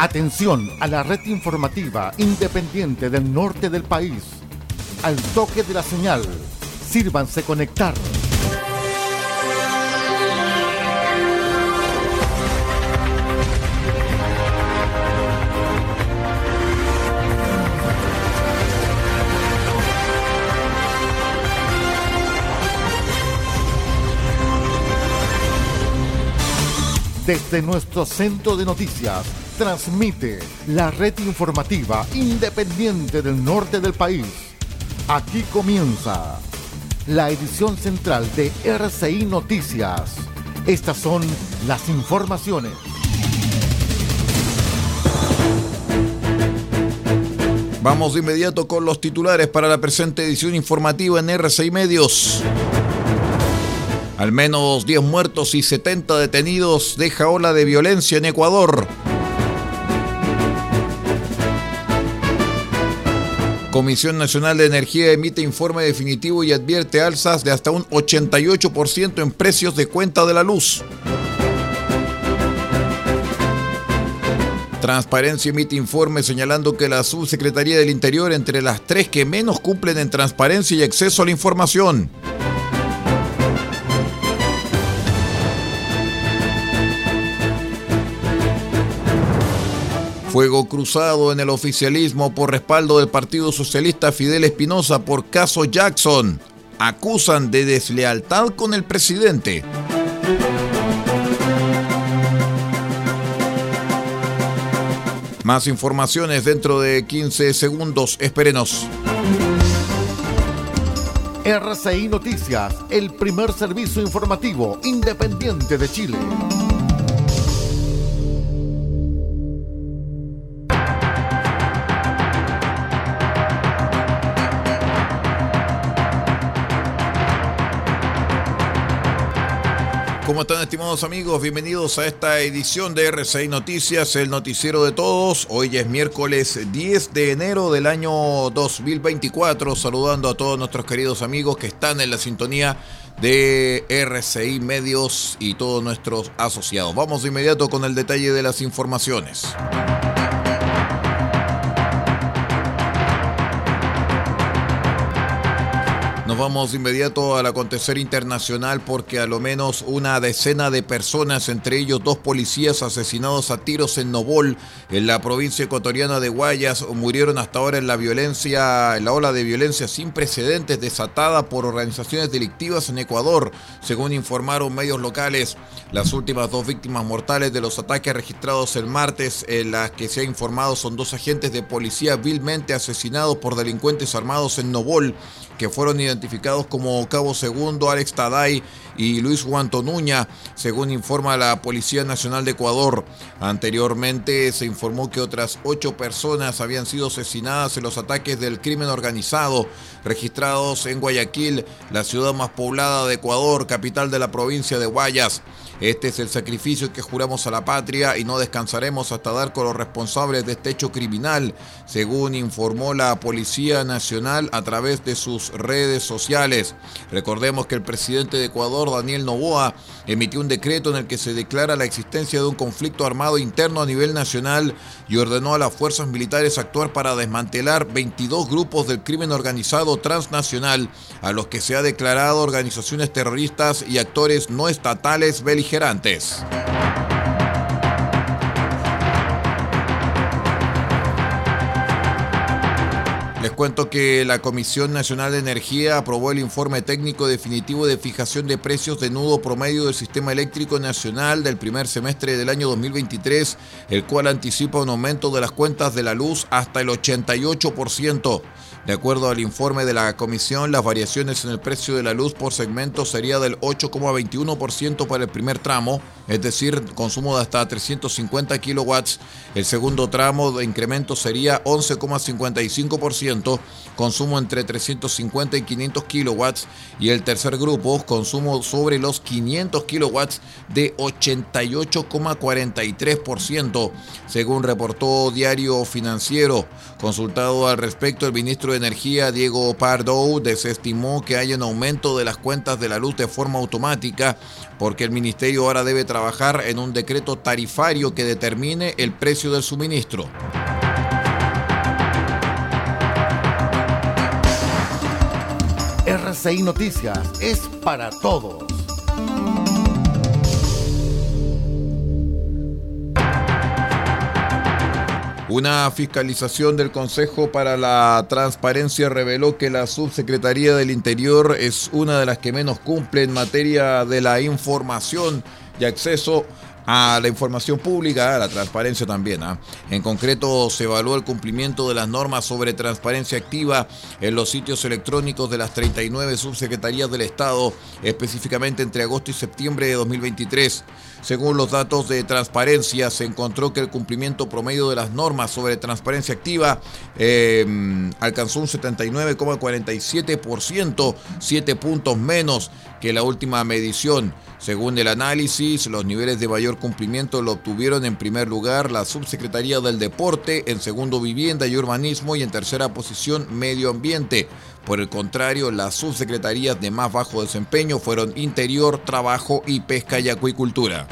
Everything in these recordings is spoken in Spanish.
Atención a la red informativa independiente del norte del país. Al toque de la señal, sírvanse conectar. Desde nuestro centro de noticias, transmite la red informativa independiente del norte del país. Aquí comienza la edición central de RCI Noticias. Estas son las informaciones. Vamos de inmediato con los titulares para la presente edición informativa en RCI Medios. Al menos 10 muertos y 70 detenidos deja ola de violencia en Ecuador. Comisión Nacional de Energía emite informe definitivo y advierte alzas de hasta un 88% en precios de cuenta de la luz. Transparencia emite informe señalando que la Subsecretaría del Interior entre las tres que menos cumplen en transparencia y acceso a la información. Fuego cruzado en el oficialismo por respaldo del Partido Socialista Fidel Espinosa por caso Jackson. Acusan de deslealtad con el presidente. Más informaciones dentro de 15 segundos. Espérenos. RCI Noticias, el primer servicio informativo independiente de Chile. ¿Cómo están estimados amigos? Bienvenidos a esta edición de R6 Noticias, el noticiero de todos. Hoy es miércoles 10 de enero del año 2024, saludando a todos nuestros queridos amigos que están en la sintonía de RCI Medios y todos nuestros asociados. Vamos de inmediato con el detalle de las informaciones. Vamos de inmediato al acontecer internacional porque a lo menos una decena de personas, entre ellos dos policías asesinados a tiros en Nobol, en la provincia ecuatoriana de Guayas, murieron hasta ahora en la violencia, en la ola de violencia sin precedentes desatada por organizaciones delictivas en Ecuador, según informaron medios locales. Las últimas dos víctimas mortales de los ataques registrados el martes, en las que se ha informado son dos agentes de policía vilmente asesinados por delincuentes armados en Nobol, que fueron identificados como Cabo Segundo, Alex Taday y Luis Guantonuña, según informa la Policía Nacional de Ecuador. Anteriormente se informó que otras ocho personas habían sido asesinadas en los ataques del crimen organizado registrados en Guayaquil, la ciudad más poblada de Ecuador, capital de la provincia de Guayas. Este es el sacrificio que juramos a la patria y no descansaremos hasta dar con los responsables de este hecho criminal, según informó la Policía Nacional a través de sus redes sociales. Recordemos que el presidente de Ecuador, Daniel Novoa, emitió un decreto en el que se declara la existencia de un conflicto armado interno a nivel nacional y ordenó a las fuerzas militares actuar para desmantelar 22 grupos del crimen organizado transnacional a los que se ha declarado organizaciones terroristas y actores no estatales beligerantes beligerantes. Les cuento que la Comisión Nacional de Energía aprobó el informe técnico definitivo de fijación de precios de nudo promedio del Sistema Eléctrico Nacional del primer semestre del año 2023, el cual anticipa un aumento de las cuentas de la luz hasta el 88%. De acuerdo al informe de la comisión, las variaciones en el precio de la luz por segmento sería del 8,21% para el primer tramo, es decir, consumo de hasta 350 kilowatts. El segundo tramo de incremento sería 11,55%, consumo entre 350 y 500 kilowatts. Y el tercer grupo, consumo sobre los 500 kilowatts de 88,43%, según reportó Diario Financiero. Consultado al respecto, el ministro de Energía, Diego Pardo, desestimó que haya un aumento de las cuentas de la luz de forma automática porque el ministerio ahora debe trabajar trabajar en un decreto tarifario que determine el precio del suministro. RCI Noticias es para todos. Una fiscalización del Consejo para la Transparencia reveló que la Subsecretaría del Interior es una de las que menos cumple en materia de la información y acceso a la información pública, a la transparencia también. ¿ah? En concreto, se evaluó el cumplimiento de las normas sobre transparencia activa en los sitios electrónicos de las 39 subsecretarías del Estado, específicamente entre agosto y septiembre de 2023. Según los datos de transparencia, se encontró que el cumplimiento promedio de las normas sobre transparencia activa em, alcanzó un 79,47%, 7 puntos menos que la última medición. Según el análisis, los niveles de mayor cumplimiento lo obtuvieron en primer lugar la Subsecretaría del Deporte, en segundo Vivienda y Urbanismo y en tercera posición Medio Ambiente. Por el contrario, las subsecretarías de más bajo desempeño fueron Interior, Trabajo y Pesca y Acuicultura.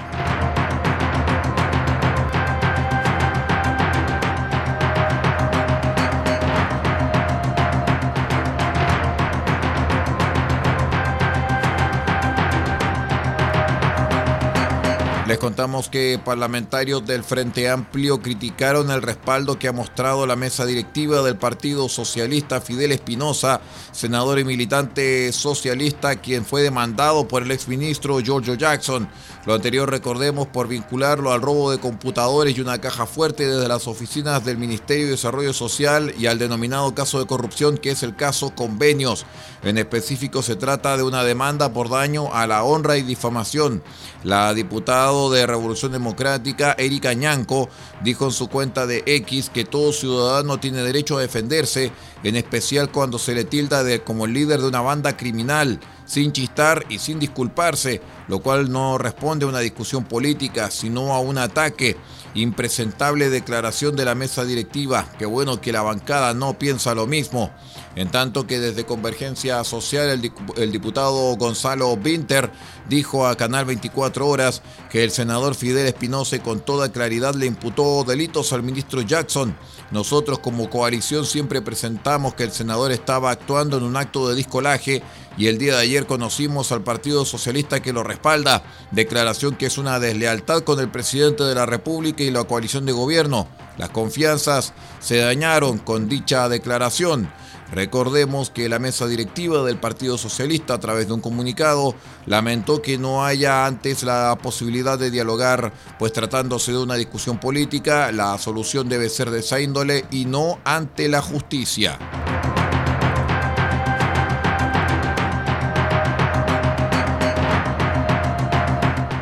Les contamos que parlamentarios del Frente Amplio criticaron el respaldo que ha mostrado la mesa directiva del Partido Socialista Fidel Espinosa, senador y militante socialista, quien fue demandado por el exministro Giorgio Jackson. Lo anterior recordemos por vincularlo al robo de computadores y una caja fuerte desde las oficinas del Ministerio de Desarrollo Social y al denominado caso de corrupción que es el caso convenios. En específico se trata de una demanda por daño a la honra y difamación. La diputada de Revolución Democrática, Erika Ñanco, dijo en su cuenta de X que todo ciudadano tiene derecho a defenderse, en especial cuando se le tilda de, como el líder de una banda criminal, sin chistar y sin disculparse, lo cual no responde a una discusión política, sino a un ataque. Impresentable declaración de la mesa directiva. Qué bueno que la bancada no piensa lo mismo. En tanto que desde Convergencia Social el, diputado Gonzalo Winter dijo a Canal 24 Horas que el senador Fidel Espinosa con toda claridad le imputó delitos al ministro Jackson. Nosotros como coalición siempre presentamos que el senador estaba actuando en un acto de discolaje y el día de ayer conocimos al Partido Socialista que lo respalda, declaración que es una deslealtad con el presidente de la República y la coalición de gobierno. Las confianzas se dañaron con dicha declaración. Recordemos que la mesa directiva del Partido Socialista, a través de un comunicado, lamentó que no haya antes la posibilidad de dialogar, pues tratándose de una discusión política, la solución debe ser de esa índole y no ante la justicia.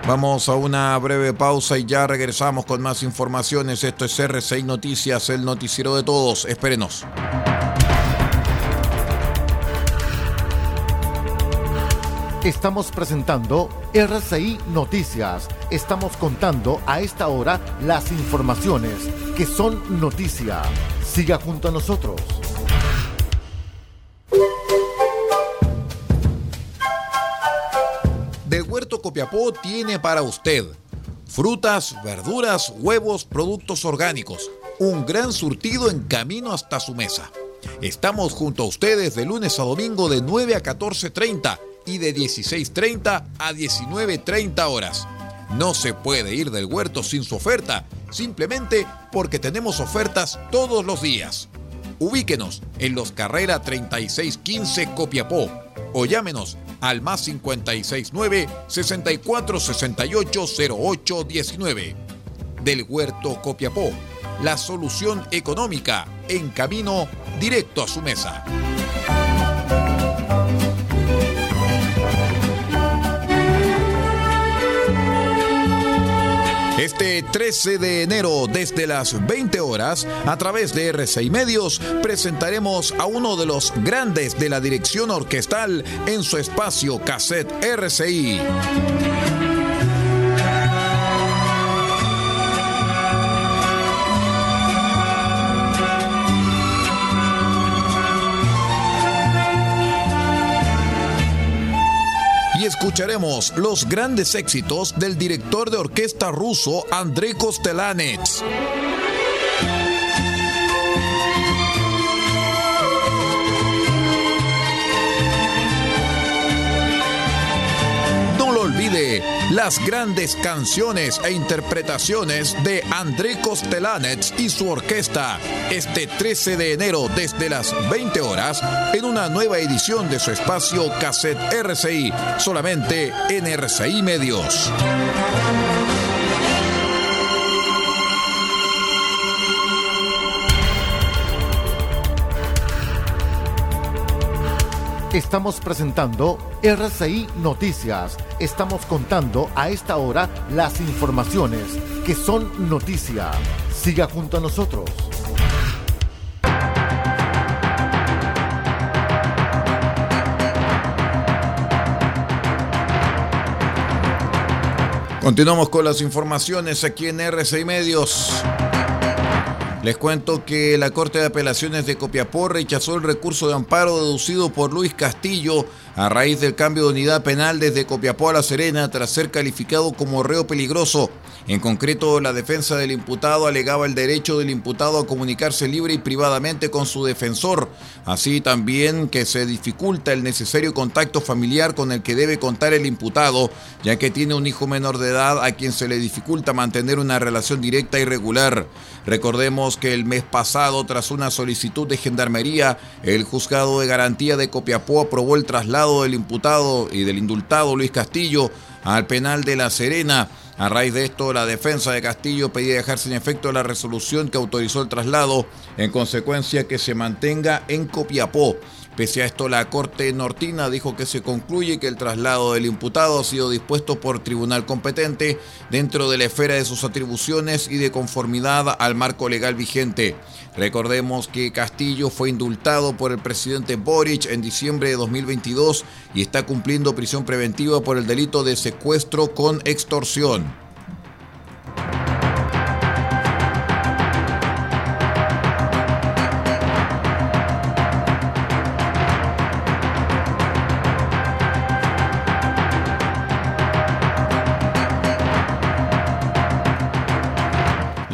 Vamos a una breve pausa y ya regresamos con más informaciones. Esto es R6 Noticias, el noticiero de todos. Espérenos. Estamos presentando RCI Noticias. Estamos contando a esta hora las informaciones que son noticia. Siga junto a nosotros. Copiapó tiene para usted frutas, verduras, huevos, productos orgánicos. Un gran surtido en camino hasta su mesa. Estamos junto a ustedes de lunes a domingo de 9 a 14.30 y de 16.30 a 19.30 horas. No se puede ir del huerto sin su oferta, simplemente porque tenemos ofertas todos los días. Ubíquenos en los Carrera 3615 Copiapó o llámenos al más 569 6468 0819. Del Huerto Copiapó, la solución económica en camino directo a su mesa. Este 13 de enero, desde las 20 horas, a través de R6 Medios, presentaremos a uno de los grandes de la dirección orquestal en su espacio Cassette RCI. Escucharemos los grandes éxitos del director de orquesta ruso André Kostelanets. Las grandes canciones e interpretaciones de André Kostelanets y su orquesta este 13 de enero desde las 20 horas en una nueva edición de su espacio Cassette RCI, solamente en RCI Medios. Estamos presentando RCI Noticias. Estamos contando a esta hora las informaciones que son noticia. Siga junto a nosotros. Continuamos con las informaciones aquí en RCI Medios. Les cuento que la Corte de Apelaciones de Copiapó rechazó el recurso de amparo deducido por Luis Castillo a raíz del cambio de unidad penal desde Copiapó a La Serena tras ser calificado como reo peligroso. En concreto, la defensa del imputado alegaba el derecho del imputado a comunicarse libre y privadamente con su defensor, así también que se dificulta el necesario contacto familiar con el que debe contar el imputado, ya que tiene un hijo menor de edad a quien se le dificulta mantener una relación directa y regular. Recordemos que el mes pasado, tras una solicitud de gendarmería, el juzgado de garantía de Copiapó aprobó el traslado del imputado y del indultado Luis Castillo al penal de La Serena. A raíz de esto, la defensa de Castillo pedía dejar sin efecto la resolución que autorizó el traslado, en consecuencia que se mantenga en Copiapó. Pese a esto, la Corte Nortina dijo que se concluye que el traslado del imputado ha sido dispuesto por tribunal competente dentro de la esfera de sus atribuciones y de conformidad al marco legal vigente. Recordemos que Castillo fue indultado por el presidente Boric en diciembre de 2022 y está cumpliendo prisión preventiva por el delito de secuestro con extorsión.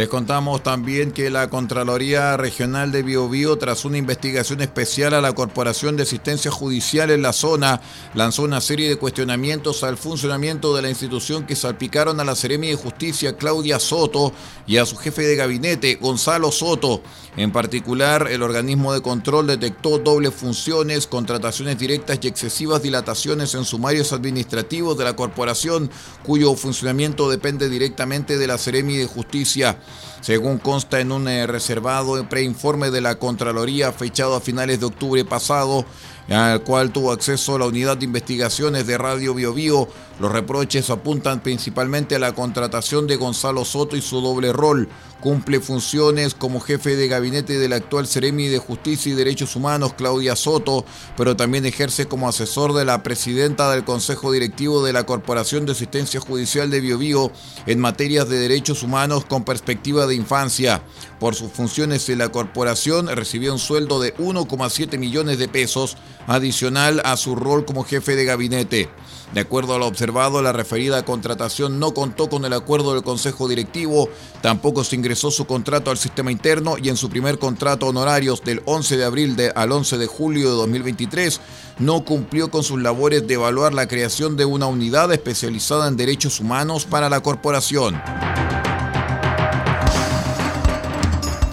Les contamos también que la Contraloría Regional de Biobío, tras una investigación especial a la Corporación de Asistencia Judicial en la zona, lanzó una serie de cuestionamientos al funcionamiento de la institución que salpicaron a la Seremi de Justicia Claudia Soto y a su jefe de gabinete Gonzalo Soto. En particular, el organismo de control detectó dobles funciones, contrataciones directas y excesivas dilataciones en sumarios administrativos de la corporación, cuyo funcionamiento depende directamente de la Seremi de Justicia según consta en un eh, reservado preinforme de la Contraloría fechado a finales de octubre pasado, al cual tuvo acceso la unidad de investigaciones de Radio Bio, los reproches apuntan principalmente a la contratación de Gonzalo Soto y su doble rol. Cumple funciones como jefe de gabinete del actual Ceremi de Justicia y Derechos Humanos, Claudia Soto, pero también ejerce como asesor de la presidenta del Consejo Directivo de la Corporación de Asistencia Judicial de Biobío en materias de derechos humanos con perspectiva de infancia. Por sus funciones en la corporación recibió un sueldo de 1,7 millones de pesos adicional a su rol como jefe de gabinete. De acuerdo a lo observado, la referida contratación no contó con el acuerdo del Consejo Directivo, tampoco se ingresó su contrato al sistema interno y en su primer contrato honorarios del 11 de abril al 11 de julio de 2023 no cumplió con sus labores de evaluar la creación de una unidad especializada en derechos humanos para la corporación.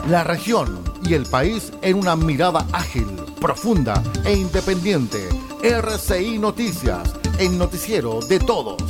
La región y el país en una mirada ágil, profunda e independiente. RCI Noticias en Noticiero de Todos.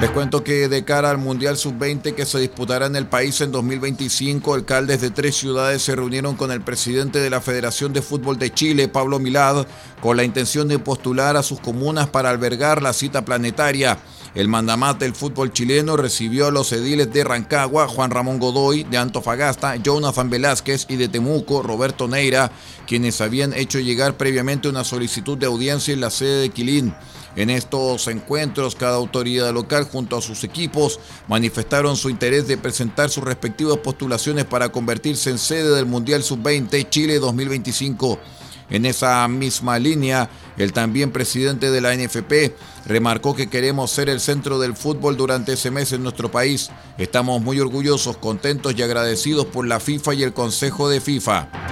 Les cuento que de cara al Mundial Sub-20 que se disputará en el país en 2025, alcaldes de tres ciudades se reunieron con el presidente de la Federación de Fútbol de Chile, Pablo Milad, con la intención de postular a sus comunas para albergar la cita planetaria. El mandamate del fútbol chileno recibió a los ediles de Rancagua, Juan Ramón Godoy, de Antofagasta, Jonathan Velázquez y de Temuco, Roberto Neira, quienes habían hecho llegar previamente una solicitud de audiencia en la sede de Quilín. En estos encuentros, cada autoridad local junto a sus equipos manifestaron su interés de presentar sus respectivas postulaciones para convertirse en sede del Mundial Sub-20 Chile 2025. En esa misma línea, el también presidente de la NFP remarcó que queremos ser el centro del fútbol durante ese mes en nuestro país. Estamos muy orgullosos, contentos y agradecidos por la FIFA y el Consejo de FIFA.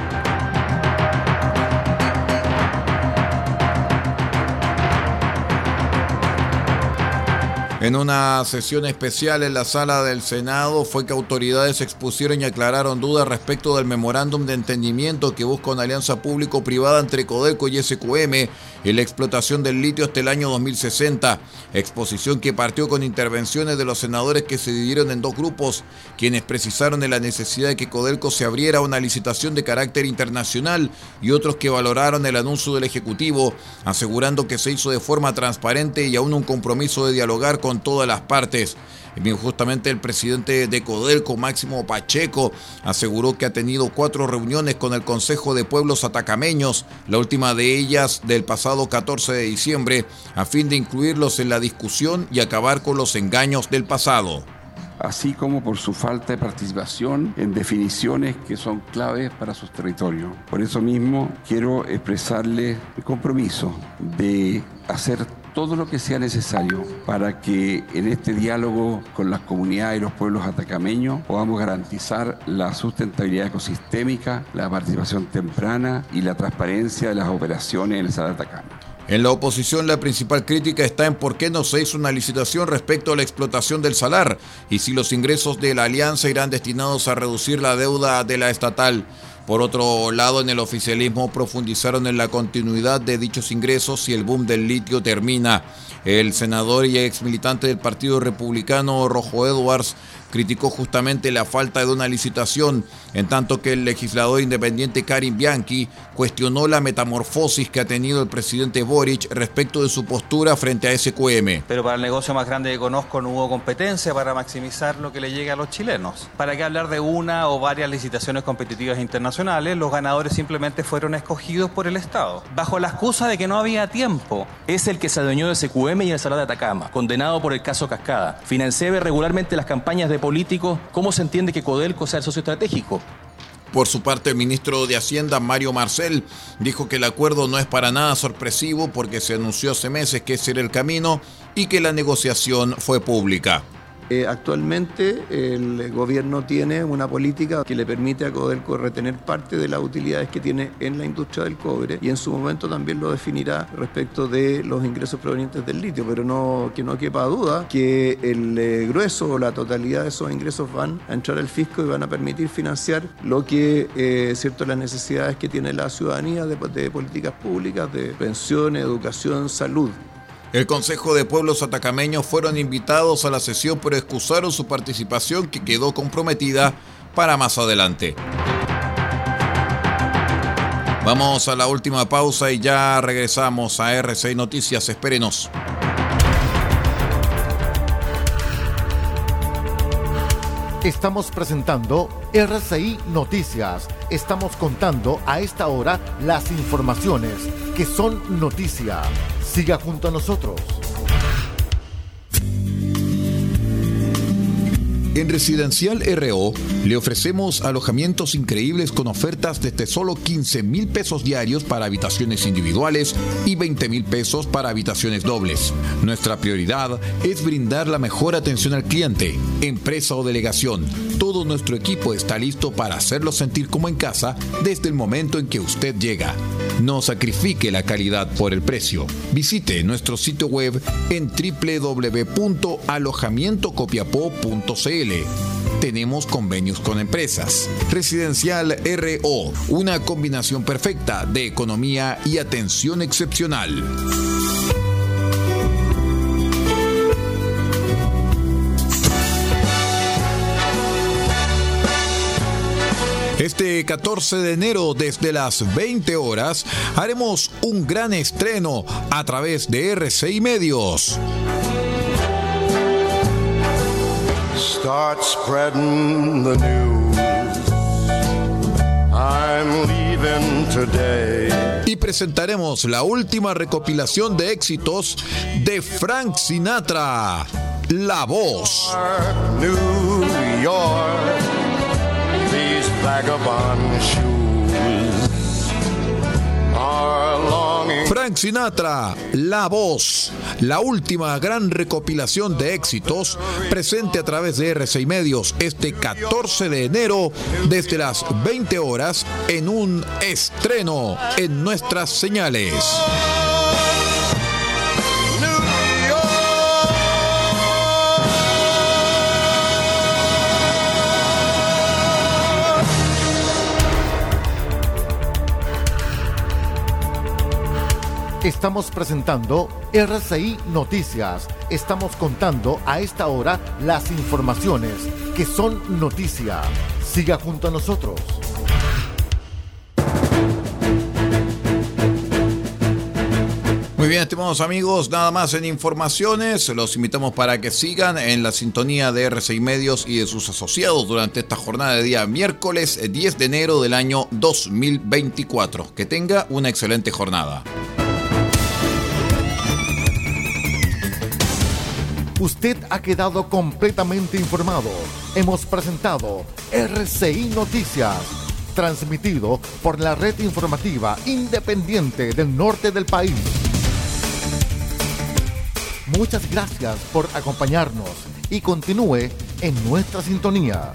En una sesión especial en la sala del Senado fue que autoridades expusieron y aclararon dudas respecto del memorándum de entendimiento que busca una alianza público-privada entre Codelco y SQM en la explotación del litio hasta el año 2060. Exposición que partió con intervenciones de los senadores que se dividieron en dos grupos, quienes precisaron de la necesidad de que Codelco se abriera una licitación de carácter internacional y otros que valoraron el anuncio del Ejecutivo, asegurando que se hizo de forma transparente y aún un compromiso de dialogar con todas las partes. Justamente el presidente de Codelco, Máximo Pacheco, aseguró que ha tenido cuatro reuniones con el Consejo de Pueblos Atacameños, la última de ellas del pasado 14 de diciembre, a fin de incluirlos en la discusión y acabar con los engaños del pasado así como por su falta de participación en definiciones que son claves para sus territorios. Por eso mismo quiero expresarle el compromiso de hacer todo lo que sea necesario para que en este diálogo con las comunidades y los pueblos atacameños podamos garantizar la sustentabilidad ecosistémica, la participación temprana y la transparencia de las operaciones en el Salar de. En la oposición la principal crítica está en por qué no se hizo una licitación respecto a la explotación del salar y si los ingresos de la alianza irán destinados a reducir la deuda de la estatal. Por otro lado, en el oficialismo profundizaron en la continuidad de dichos ingresos si el boom del litio termina. El senador y ex militante del Partido Republicano, Rojo Edwards, criticó justamente la falta de una licitación, en tanto que el legislador independiente Karim Bianchi cuestionó la metamorfosis que ha tenido el presidente Boric respecto de su postura frente a SQM. Pero para el negocio más grande que conozco no hubo competencia para maximizar lo que le llega a los chilenos. ¿Para qué hablar de una o varias licitaciones competitivas internacionales? Los ganadores simplemente fueron escogidos por el Estado, bajo la excusa de que no había tiempo. Es el que se adueñó de SQM y el Salar de Atacama, condenado por el caso Cascada. Financiaba regularmente las campañas de político, ¿cómo se entiende que Codelco sea el socio estratégico? Por su parte, el ministro de Hacienda, Mario Marcel, dijo que el acuerdo no es para nada sorpresivo porque se anunció hace meses que ese era el camino y que la negociación fue pública. Eh, actualmente el gobierno tiene una política que le permite a Codelco retener parte de las utilidades que tiene en la industria del cobre y en su momento también lo definirá respecto de los ingresos provenientes del litio, pero no que no quepa duda que el eh, grueso o la totalidad de esos ingresos van a entrar al fisco y van a permitir financiar lo que eh, cierto las necesidades que tiene la ciudadanía de, de políticas públicas, de pensiones, educación, salud. El Consejo de Pueblos Atacameños fueron invitados a la sesión pero excusaron su participación que quedó comprometida para más adelante. Vamos a la última pausa y ya regresamos a R6 Noticias. Espérenos. Estamos presentando RCI Noticias. Estamos contando a esta hora las informaciones que son noticia. Siga junto a nosotros. En Residencial RO le ofrecemos alojamientos increíbles con ofertas desde solo 15 mil pesos diarios para habitaciones individuales y 20 mil pesos para habitaciones dobles. Nuestra prioridad es brindar la mejor atención al cliente, empresa o delegación. Todo nuestro equipo está listo para hacerlo sentir como en casa desde el momento en que usted llega. No sacrifique la calidad por el precio. Visite nuestro sitio web en www.alojamientocopiapó.cl tenemos convenios con empresas. Residencial RO, una combinación perfecta de economía y atención excepcional. Este 14 de enero desde las 20 horas haremos un gran estreno a través de RCI Medios. Start spreading the news. I'm leaving today. presentaremos la última recopilación de éxitos de Frank Sinatra, La Voz. New York, Frank Sinatra, La Voz, la última gran recopilación de éxitos, presente a través de R6 Medios este 14 de enero desde las 20 horas en un estreno en nuestras señales. Estamos presentando RCI Noticias. Estamos contando a esta hora las informaciones que son noticia. Siga junto a nosotros. Muy bien, estimados amigos, nada más en informaciones. Los invitamos para que sigan en la sintonía de RCI Medios y de sus asociados durante esta jornada de día miércoles 10 de enero del año 2024. Que tenga una excelente jornada. Usted ha quedado completamente informado. Hemos presentado RCI Noticias, transmitido por la red informativa independiente del norte del país. Muchas gracias por acompañarnos y continúe en nuestra sintonía.